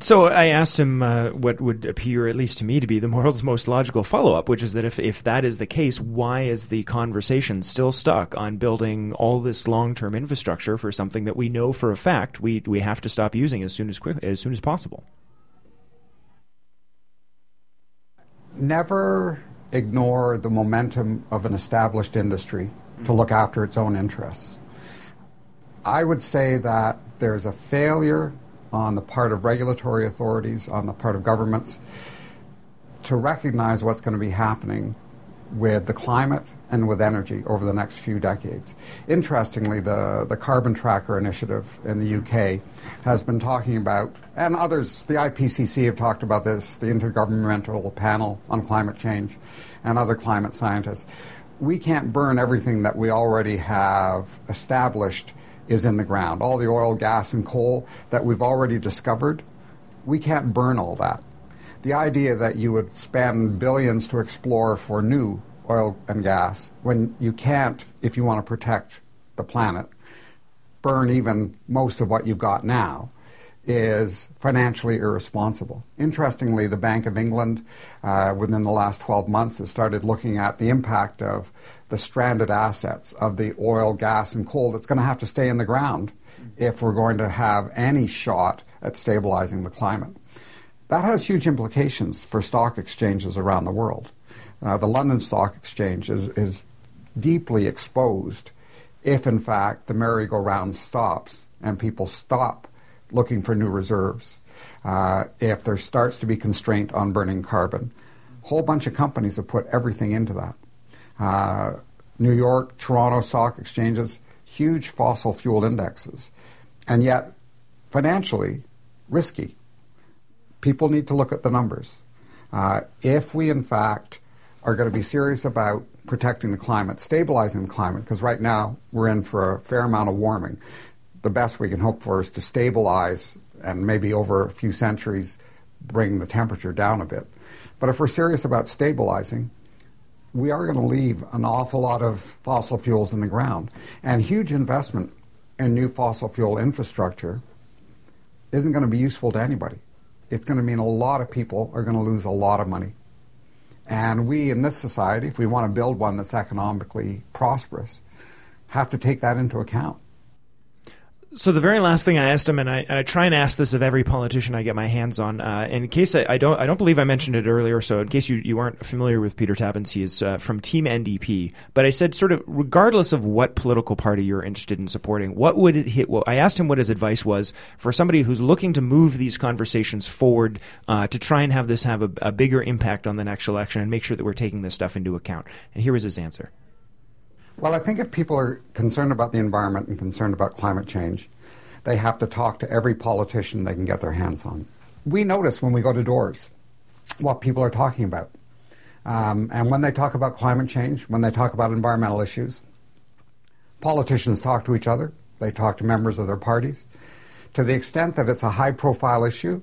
Speaker 1: So I asked him uh, what would appear, at least to me, to be the world's most logical follow up, which is that if, if that is the case, why is the conversation still stuck on building all this long term infrastructure for something that we know for a fact we, we have to stop using as soon as, quick, as soon as possible?
Speaker 5: Never ignore the momentum of an established industry to look after its own interests. I would say that there's a failure on the part of regulatory authorities, on the part of governments, to recognize what's going to be happening with the climate and with energy over the next few decades. Interestingly, the, the Carbon Tracker Initiative in the UK has been talking about, and others, the IPCC have talked about this, the Intergovernmental Panel on Climate Change, and other climate scientists. We can't burn everything that we already have established is in the ground. All the oil, gas, and coal that we've already discovered, we can't burn all that. The idea that you would spend billions to explore for new oil and gas when you can't, if you want to protect the planet, burn even most of what you've got now is financially irresponsible. Interestingly, the Bank of England, uh, within the last 12 months, has started looking at the impact of the stranded assets of the oil, gas, and coal that's going to have to stay in the ground if we're going to have any shot at stabilizing the climate. That has huge implications for stock exchanges around the world. Uh, the London Stock Exchange is, is deeply exposed if, in fact, the merry-go-round stops and people stop looking for new reserves, uh, if there starts to be constraint on burning carbon. A whole bunch of companies have put everything into that. Uh, New York, Toronto stock exchanges, huge fossil fuel indexes, and yet financially risky. People need to look at the numbers. Uh, if we, in fact, are going to be serious about protecting the climate, stabilizing the climate, because right now we're in for a fair amount of warming the best we can hope for is to stabilize and maybe over a few centuries bring the temperature down a bit. But if we're serious about stabilizing, we are going to leave an awful lot of fossil fuels in the ground. And huge investment in new fossil fuel infrastructure isn't going to be useful to anybody. It's going to mean a lot of people are going to lose a lot of money. And we in this society, if we want to build one that's economically prosperous, have to take that into account.
Speaker 1: So the very last thing I asked him, and I, and I try and ask this of every politician I get my hands on, uh, in case I, I, don't, I don't believe I mentioned it earlier. So in case you, you aren't familiar with Peter Tabuns, he is uh, from Team NDP. But I said, sort of, regardless of what political party you're interested in supporting, what would it hit? Well, I asked him what his advice was for somebody who's looking to move these conversations forward uh, to try and have this have a, a bigger impact on the next election and make sure that we're taking this stuff into account. And here was his answer.
Speaker 5: Well, I think if people are concerned about the environment and concerned about climate change, they have to talk to every politician they can get their hands on. We notice when we go to doors what people are talking about. Um, and when they talk about climate change, when they talk about environmental issues, politicians talk to each other, they talk to members of their parties. To the extent that it's a high profile issue,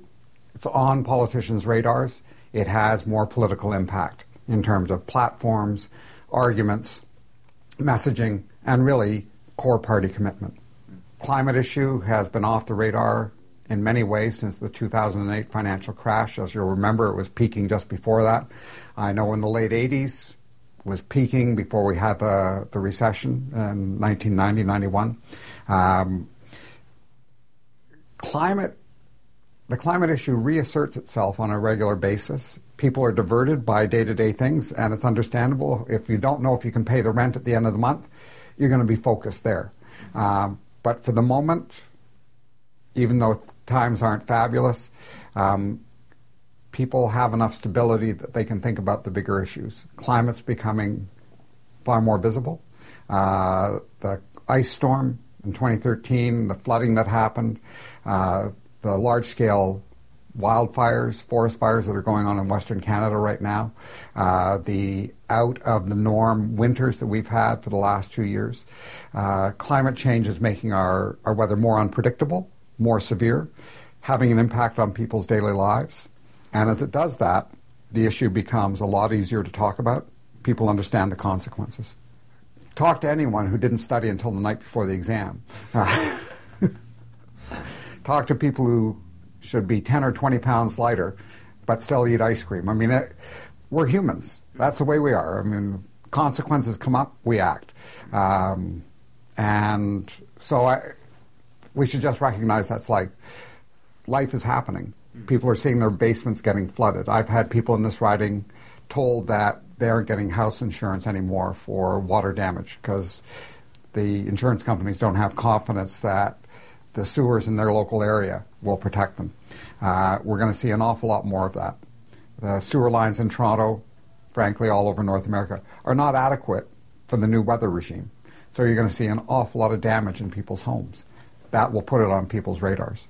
Speaker 5: it's on politicians' radars. it has more political impact in terms of platforms, arguments, messaging, and really core party commitment. Climate issue has been off the radar in many ways since the 2008 financial crash. As you'll remember, it was peaking just before that. I know in the late 80s was peaking before we had the, the recession in 1990, 91. Um, climate the climate issue reasserts itself on a regular basis. People are diverted by day to day things, and it's understandable. If you don't know if you can pay the rent at the end of the month, you're going to be focused there. Um, but for the moment, even though times aren't fabulous, um, people have enough stability that they can think about the bigger issues. Climate's becoming far more visible. Uh, the ice storm in 2013, the flooding that happened, uh, the large scale wildfires, forest fires that are going on in Western Canada right now, uh, the out of the norm winters that we've had for the last two years. Uh, climate change is making our, our weather more unpredictable, more severe, having an impact on people's daily lives. And as it does that, the issue becomes a lot easier to talk about. People understand the consequences. Talk to anyone who didn't study until the night before the exam. talk to people who should be 10 or 20 pounds lighter but still eat ice cream. I mean, it, we're humans. That's the way we are. I mean, consequences come up, we act. Um, and so I, we should just recognize that's like life is happening. People are seeing their basements getting flooded. I've had people in this riding told that they aren't getting house insurance anymore for water damage because the insurance companies don't have confidence that the sewers in their local area will protect them. Uh, we're going to see an awful lot more of that. The sewer lines in Toronto, frankly, all over North America, are not adequate for the new weather regime. So you're going to see an awful lot of damage in people's homes. That will put it on people's radars.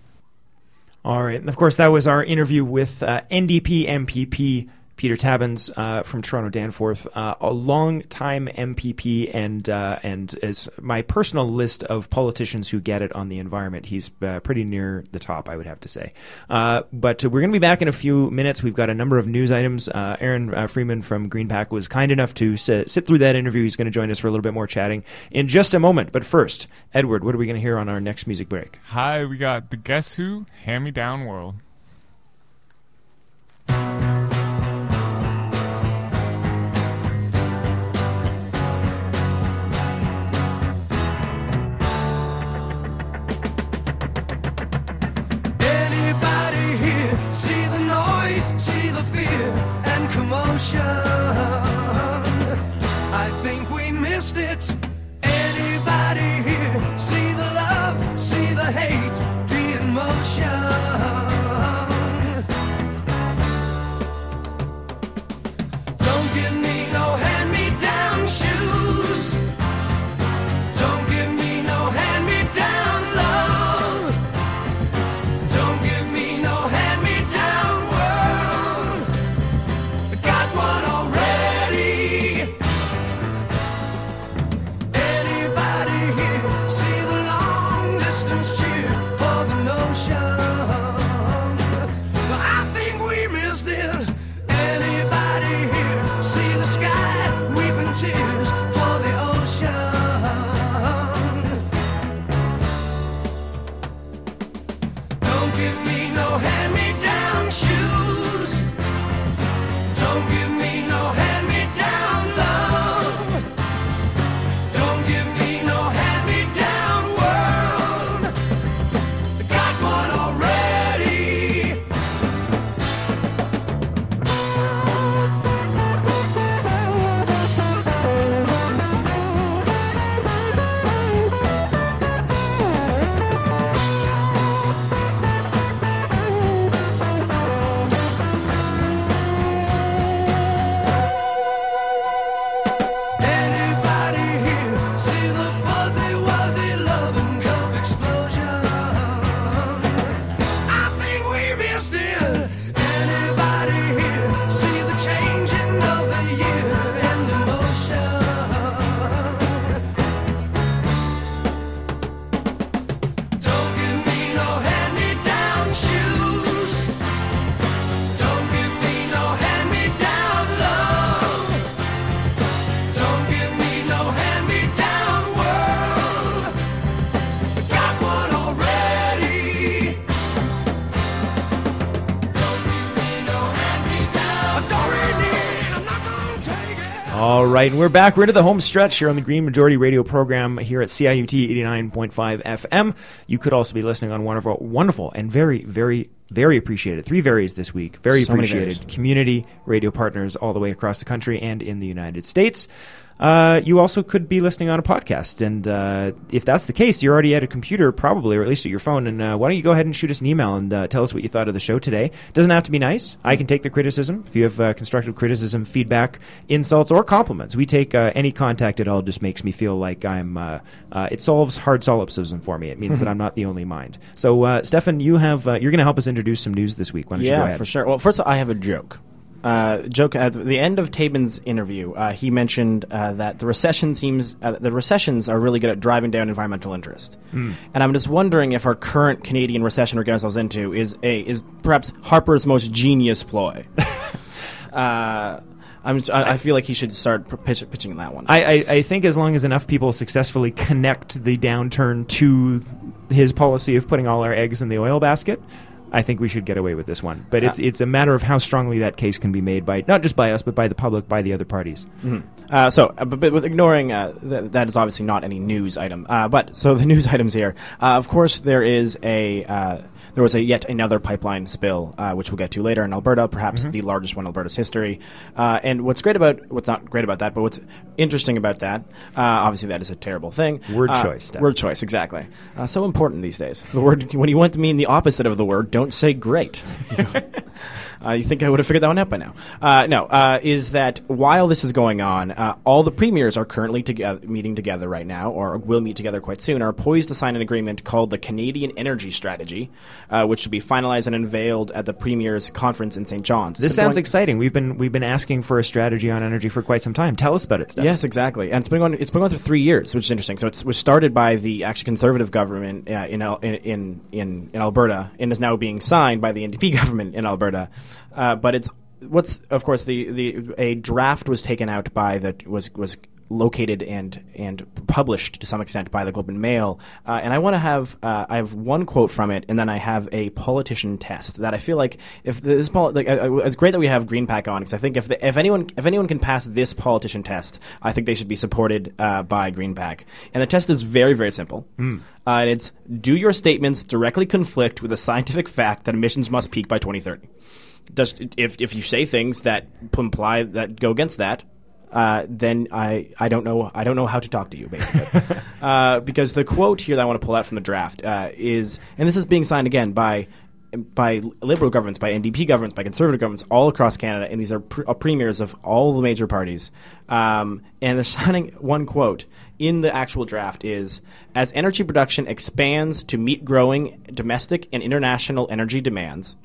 Speaker 1: All right. And of course, that was our interview with uh, NDP MPP Peter Tabuns uh, from Toronto Danforth, uh, a long-time MPP, and uh, and as my personal list of politicians who get it on the environment, he's uh, pretty near the top, I would have to say. Uh, but we're going to be back in a few minutes. We've got a number of news items. Aaron Freeman from GreenPAC was kind enough to sit through that interview. He's going to join us for a little bit more chatting in just a moment. But first, Edward, what are we going to hear on our next music break?
Speaker 3: Hi, we got the Guess Who Hand Me Down World.
Speaker 6: Commotion?
Speaker 1: Right, we're back. We're into the home stretch here on the Green Majority Radio program here at CIUT 89.5 FM. You could also be listening on one of our wonderful and very, very, very appreciated three varies this week. Very
Speaker 4: So
Speaker 1: appreciated community radio partners all the way across the country and in the United States. Uh, you also could be listening on a podcast, and uh, if that's the case, you're already at a computer, probably, or at least at your phone. And uh, why don't you go ahead and shoot us an email and uh, tell us what you thought of the show today? Doesn't have to be nice. I can take the criticism. If you have uh, constructive criticism, feedback, insults, or compliments, we take uh, any contact at all. Just makes me feel like I'm. Uh, uh, it solves hard solipsism for me. It means that I'm not the only mind. So, uh, Stefan, you have uh, you're going to help us introduce some news this week. Why don't you go
Speaker 4: Yeah,
Speaker 1: ahead?
Speaker 4: for sure. Well, first, all, I have a joke. Uh, joke at the end of Tabuns' interview, uh, he mentioned uh, that the recession seems uh, the recessions are really good at driving down environmental interest,
Speaker 1: Hmm.
Speaker 4: and I'm just wondering if our current Canadian recession we're getting ourselves into is a is perhaps Harper's most genius ploy. uh, I'm I, I feel like he should start pitch, pitching that one.
Speaker 1: I, I, I think as long as enough people successfully connect the downturn to his policy of putting all our eggs in the oil basket, I think we should get away with this one. But it's it's a matter of how strongly that case can be made by not just by us, but by the public, by the other parties.
Speaker 4: Uh, so, uh, but, but with ignoring uh, th- that is obviously not any news item. Uh, but so the news items here, uh, of course, there is a uh, there was a yet another pipeline spill, uh, which we'll get to later in Alberta, perhaps
Speaker 1: Mm-hmm.
Speaker 4: the largest one in Alberta's history. Uh, and what's great about what's not great about that, but what's interesting about that, uh, obviously that is a terrible thing.
Speaker 1: Word
Speaker 4: Uh,
Speaker 1: choice.
Speaker 4: Word choice, exactly. Uh, so important these days. The word when you want to mean the opposite of the word, don't say great. Uh, you think I would have figured that one out by now? Uh, no, uh, is that while this is going on, uh, all the premiers are currently together, meeting together right now, or will meet together quite soon, are poised to sign an agreement called the Canadian Energy Strategy, uh, which should be finalized and unveiled at the premiers' conference in St. John's.
Speaker 1: This sounds
Speaker 4: going-
Speaker 1: exciting. We've been we've been asking for a strategy on energy for quite some time. Tell us about it, Steph.
Speaker 4: Yes, exactly, and it's been going. It's been going through three years, which is interesting. So it was started by the actually conservative government uh, in in in in Alberta, and is now being signed by the NDP government in Alberta. Uh, but it's what's of course the the a draft was taken out by the was was located and and published to some extent by the Globe and Mail. Uh, and I want to have uh, I have one quote from it, and then I have a politician test that I feel like if this poli- like uh, uh, it's great that we have GreenPAC on because I think if the, if anyone if anyone can pass this politician test, I think they should be supported uh, by GreenPAC. And the test is very very simple. Uh, and it's do your statements directly conflict with the scientific fact that emissions must peak by 2030? Does if if you say things that imply that go against that, uh, then I, I don't know I don't know how to talk to you basically, uh, because the quote here that I want to pull out from the draft uh, is, and this is being signed again by by liberal governments, by NDP governments, by conservative governments all across Canada, and these are pre- uh, premiers of all the major parties. Um, and they're signing one quote in the actual draft is as energy production expands to meet growing domestic and international energy demands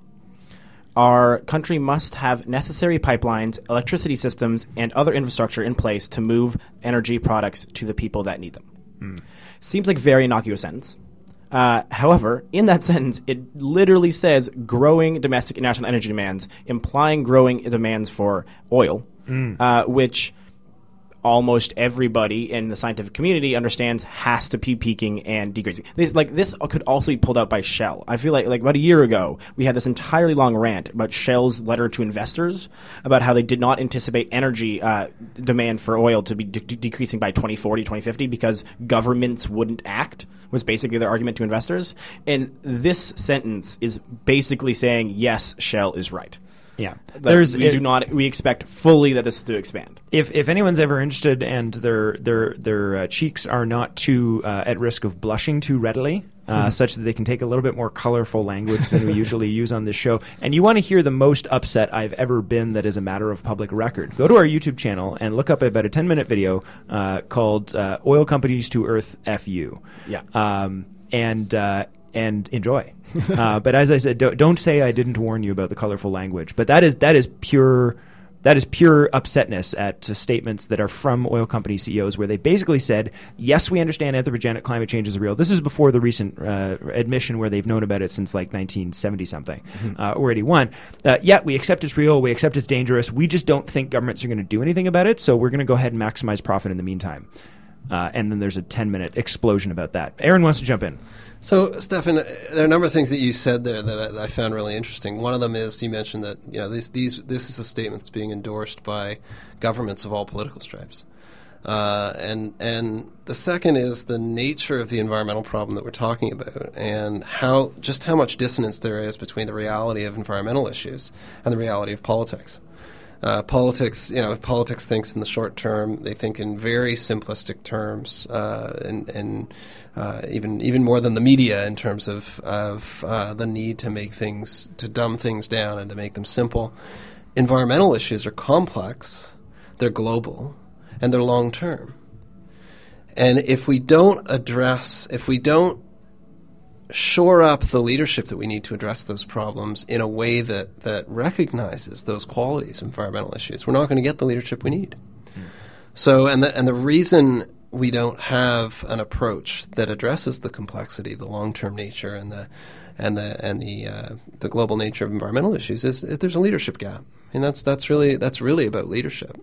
Speaker 4: our country must have necessary pipelines, electricity systems, and other infrastructure in place to move energy products to the people that need them. Seems like very innocuous sentence. Uh, however, in that sentence, it literally says growing domestic and national energy demands, implying growing demands for oil, uh, which almost everybody in the scientific community understands has to be peaking and decreasing. This, like this could also be pulled out by Shell. I feel like like about a year ago we had this entirely long rant about Shell's letter to investors about how they did not anticipate energy uh, demand for oil to be de- de- decreasing by 2040, 2050 because governments wouldn't act. Was basically their argument to investors, and this sentence is basically saying yes, Shell is right.
Speaker 1: Yeah. There's
Speaker 4: we
Speaker 1: it-
Speaker 4: do not we expect fully that this is to expand.
Speaker 1: if if anyone's ever interested and their their their uh, cheeks are not too uh, at risk of blushing too readily. Uh, such that they can take a little bit more colorful language than we usually use on this show. And you want to hear the most upset I've ever been that is a matter of public record. Go to our YouTube channel and look up about a 10 minute video uh, called uh, Oil Companies to Earth FU.
Speaker 4: Yeah.
Speaker 1: Um, and, uh, and enjoy. uh, but as I said, don't, don't say I didn't warn you about the colorful language. But that is, that is pure that is pure upsetness at uh, statements that are from oil company CEOs, where they basically said, "Yes, we understand anthropogenic climate change is real." This is before the recent uh, admission, where they've known about it since like 1970 something uh, or 81. Uh, yeah, we accept it's real. We accept it's dangerous. We just don't think governments are going to do anything about it. So we're going to go ahead and maximize profit in the meantime. Uh, and then there's a 10 minute explosion about that. Aaron wants to jump in.
Speaker 2: So, Stefan, there are a number of things that you said there that I, I, found really interesting. One of them is you mentioned that you know these, these this is a statement that's being endorsed by governments of all political stripes, uh, and and the second is the nature of the environmental problem that we're talking about, and how just how much dissonance there is between the reality of environmental issues and the reality of politics. Uh, politics, you know, politics thinks in the short term. They think in very simplistic terms, uh, and, and uh, even even more than the media in terms of of uh, the need to make things to dumb things down and to make them simple. Environmental issues are complex, they're global, and they're long term. And if we don't address, if we don't shore up the leadership that we need to address those problems in a way that, that recognizes those qualities of environmental issues. We're not going to get the leadership we need. Mm. So, and the, and the reason we don't have an approach that addresses the complexity, the long term nature, and the and the and the uh, the global nature of environmental issues is, is there's a leadership gap, and that's that's really that's really about leadership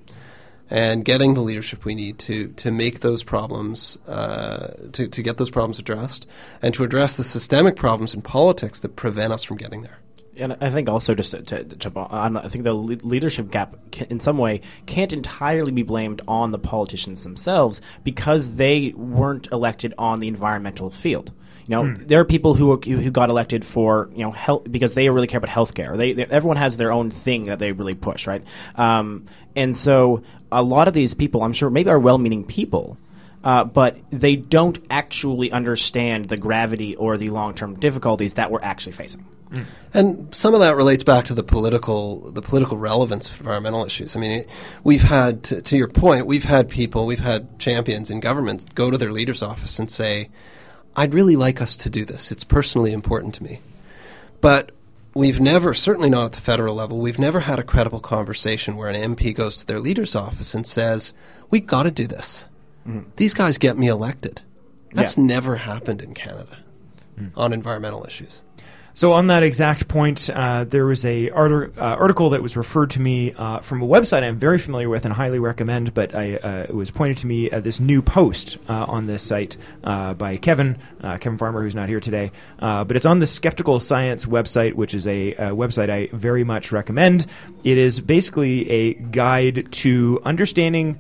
Speaker 2: and getting the leadership we need to to make those problems uh, to to get those problems addressed and to address the systemic problems in politics that prevent us from getting there.
Speaker 4: And I think also just to, to, to I think the leadership gap can, in some way can't entirely be blamed on the politicians themselves because they weren't elected on the environmental field. You know, mm. there are people who who got elected for you know health because they really care about healthcare. They, they everyone has their own thing that they really push, right? Um, and so a lot of these people, I'm sure, maybe are well-meaning people. Uh, but they don't actually understand the gravity or the long-term difficulties that we're actually facing.
Speaker 2: Mm. And some of that relates back to the political the political relevance of environmental issues. I mean, we've had to, to your point, we've had people, we've had champions in government go to their leader's office and say, I'd really like us to do this. It's personally important to me. But we've never, certainly not at the federal level, we've never had a credible conversation where an MP goes to their leader's office and says, We've got to do this. Mm-hmm. These guys get me elected. That's yeah. never happened in Canada mm. on environmental issues.
Speaker 1: So on that exact point, uh, there was a arti- uh, article that was referred to me uh, from a website I'm very familiar with and highly recommend. But I, uh, it was pointed to me uh, this new post uh, on this site by Kevin Kevin Farmer, who's not here today. but it's on the Skeptical Science website, which is a, a website I very much recommend. It is basically a guide to understanding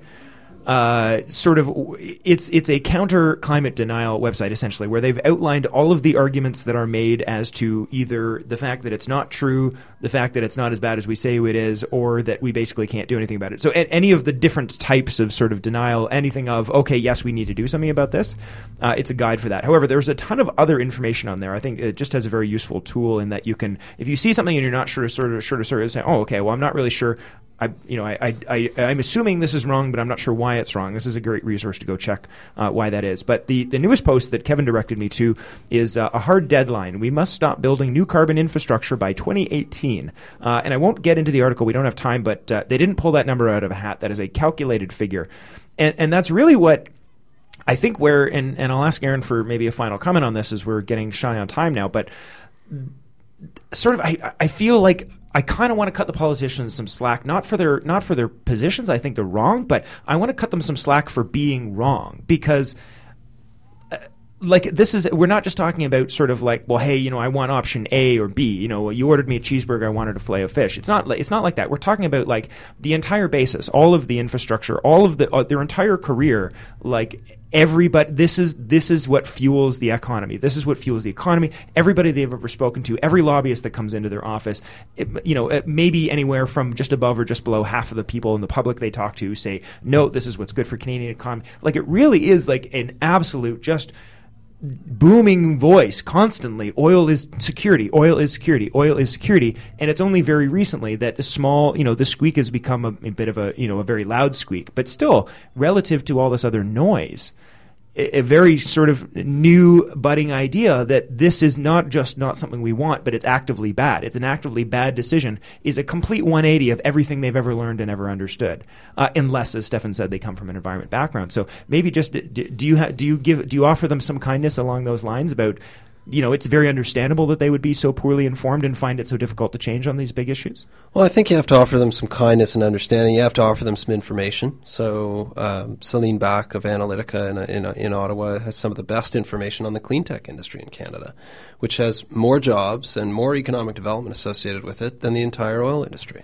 Speaker 1: uh, sort of it's it's a counter climate denial website essentially where they've outlined all of the arguments that are made as to either the fact that it's not true, the fact that it's not as bad as we say it is, or that we basically can't do anything about it. So any of the different types of sort of denial, anything of okay, yes, we need to do something about this, uh, it's a guide for that. However, there's a ton of other information on there. I think it just has a very useful tool in that you can if you see something and you're not sure to sort of sure to sort of say, oh, okay, well, I'm not really sure. I, you know, I, I, I, am assuming this is wrong, but I'm not sure why it's wrong. This is a great resource to go check uh, why that is. But the, the newest post that Kevin directed me to is uh, a hard deadline. We must stop building new carbon infrastructure by 2018. Uh, and I won't get into the article. We don't have time, but uh, they didn't pull that number out of a hat. That is a calculated figure. And, and that's really what I think where, and, and I'll ask Aaron for maybe a final comment on this as we're getting shy on time now, but sort of I, I feel like I kind of want to cut the politicians some slack, not for their not for their positions. I think they're wrong, but I want to cut them some slack for being wrong because like this is we're not just talking about sort of like well hey you know I want option A or B. You know you ordered me a cheeseburger I wanted a fillet of fish. It's not it's not like that. We're talking about like the entire basis all of the infrastructure all of the uh, their entire career like everybody this is this is what fuels the economy. This is what fuels the economy. Everybody they've ever spoken to every lobbyist that comes into their office it, you know it maybe anywhere from just above or just below half of the people in the public they talk to say no this is what's good for Canadian economy. Like it really is like an absolute just booming voice constantly. Oil is security oil is security oil is security. And it's only very recently that a small you know the squeak has become a, a, bit of a you know a very loud squeak. But still relative to all this other noise a very sort of new budding idea that this is not just not something we want, but it's actively bad. It's an actively bad decision. Is a complete 180 of everything they've ever learned and ever understood, uh, unless, as Stefan said, they come from an environment background. So maybe just do you ha- do you give do you offer them some kindness along those lines about you know, it's very understandable that they would be so poorly informed and find it so difficult to change on these big issues?
Speaker 2: Well, I think you have to offer them some kindness and understanding. You have to offer them some information. So, um, Céline Bak of Analytica in, in, in, Ottawa has some of the best information on the clean tech industry in Canada, which has more jobs and more economic development associated with it than the entire oil industry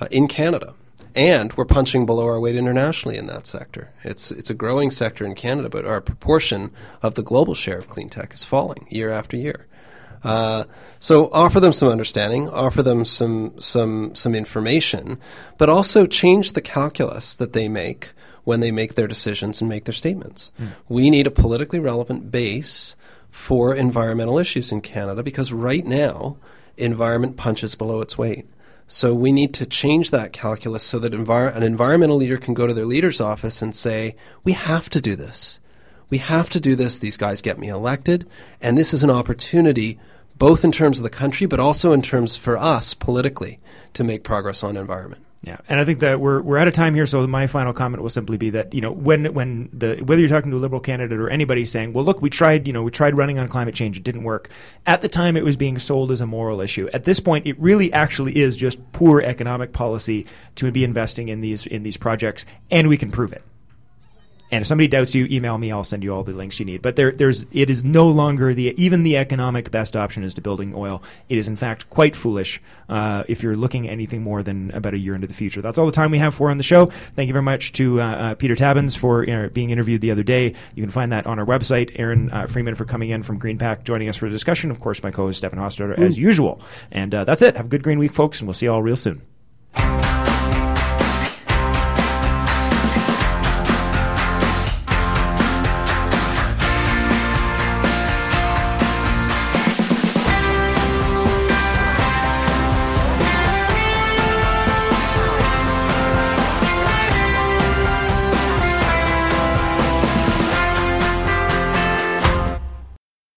Speaker 2: uh, in Canada. And we're punching below our weight internationally in that sector. It's, it's a growing sector in Canada, but our proportion of the global share of clean tech is falling year after year. Uh, so offer them some understanding, offer them some some some information, but also change the calculus that they make when they make their decisions and make their statements. Mm. We need a politically relevant base for environmental issues in Canada because right now environment punches below its weight. So we need to change that calculus so that envir- an environmental leader can go to their leader's office and say, "We have to do this. We have to do this. These guys get me elected, and this is an opportunity." Both in terms of the country, but also in terms for us politically to make progress on environment.
Speaker 1: Yeah, and I think that we're we're out of time here. So my final comment will simply be that you know when when the whether you're talking to a liberal candidate or anybody saying, well, look, we tried you know we tried running on climate change, it didn't work. At the time, it was being sold as a moral issue. At this point, it really actually is just poor economic policy to be investing in these in these projects, and we can prove it. And if somebody doubts you, email me. I'll send you all the links you need. But there, there's, it is no longer the even the economic best option is to building oil. It is in fact quite foolish uh, if you're looking anything more than about a year into the future. That's all the time we have for on the show. Thank you very much to uh, uh, Peter Tabuns for you know, being interviewed the other day. You can find that on our website. Aaron uh, Freeman for coming in from GreenPAC, joining us for a discussion. Of course, my co-host Stefan Hofstadter as usual. And uh, that's it. Have a good green week, folks, and we'll see you all real soon.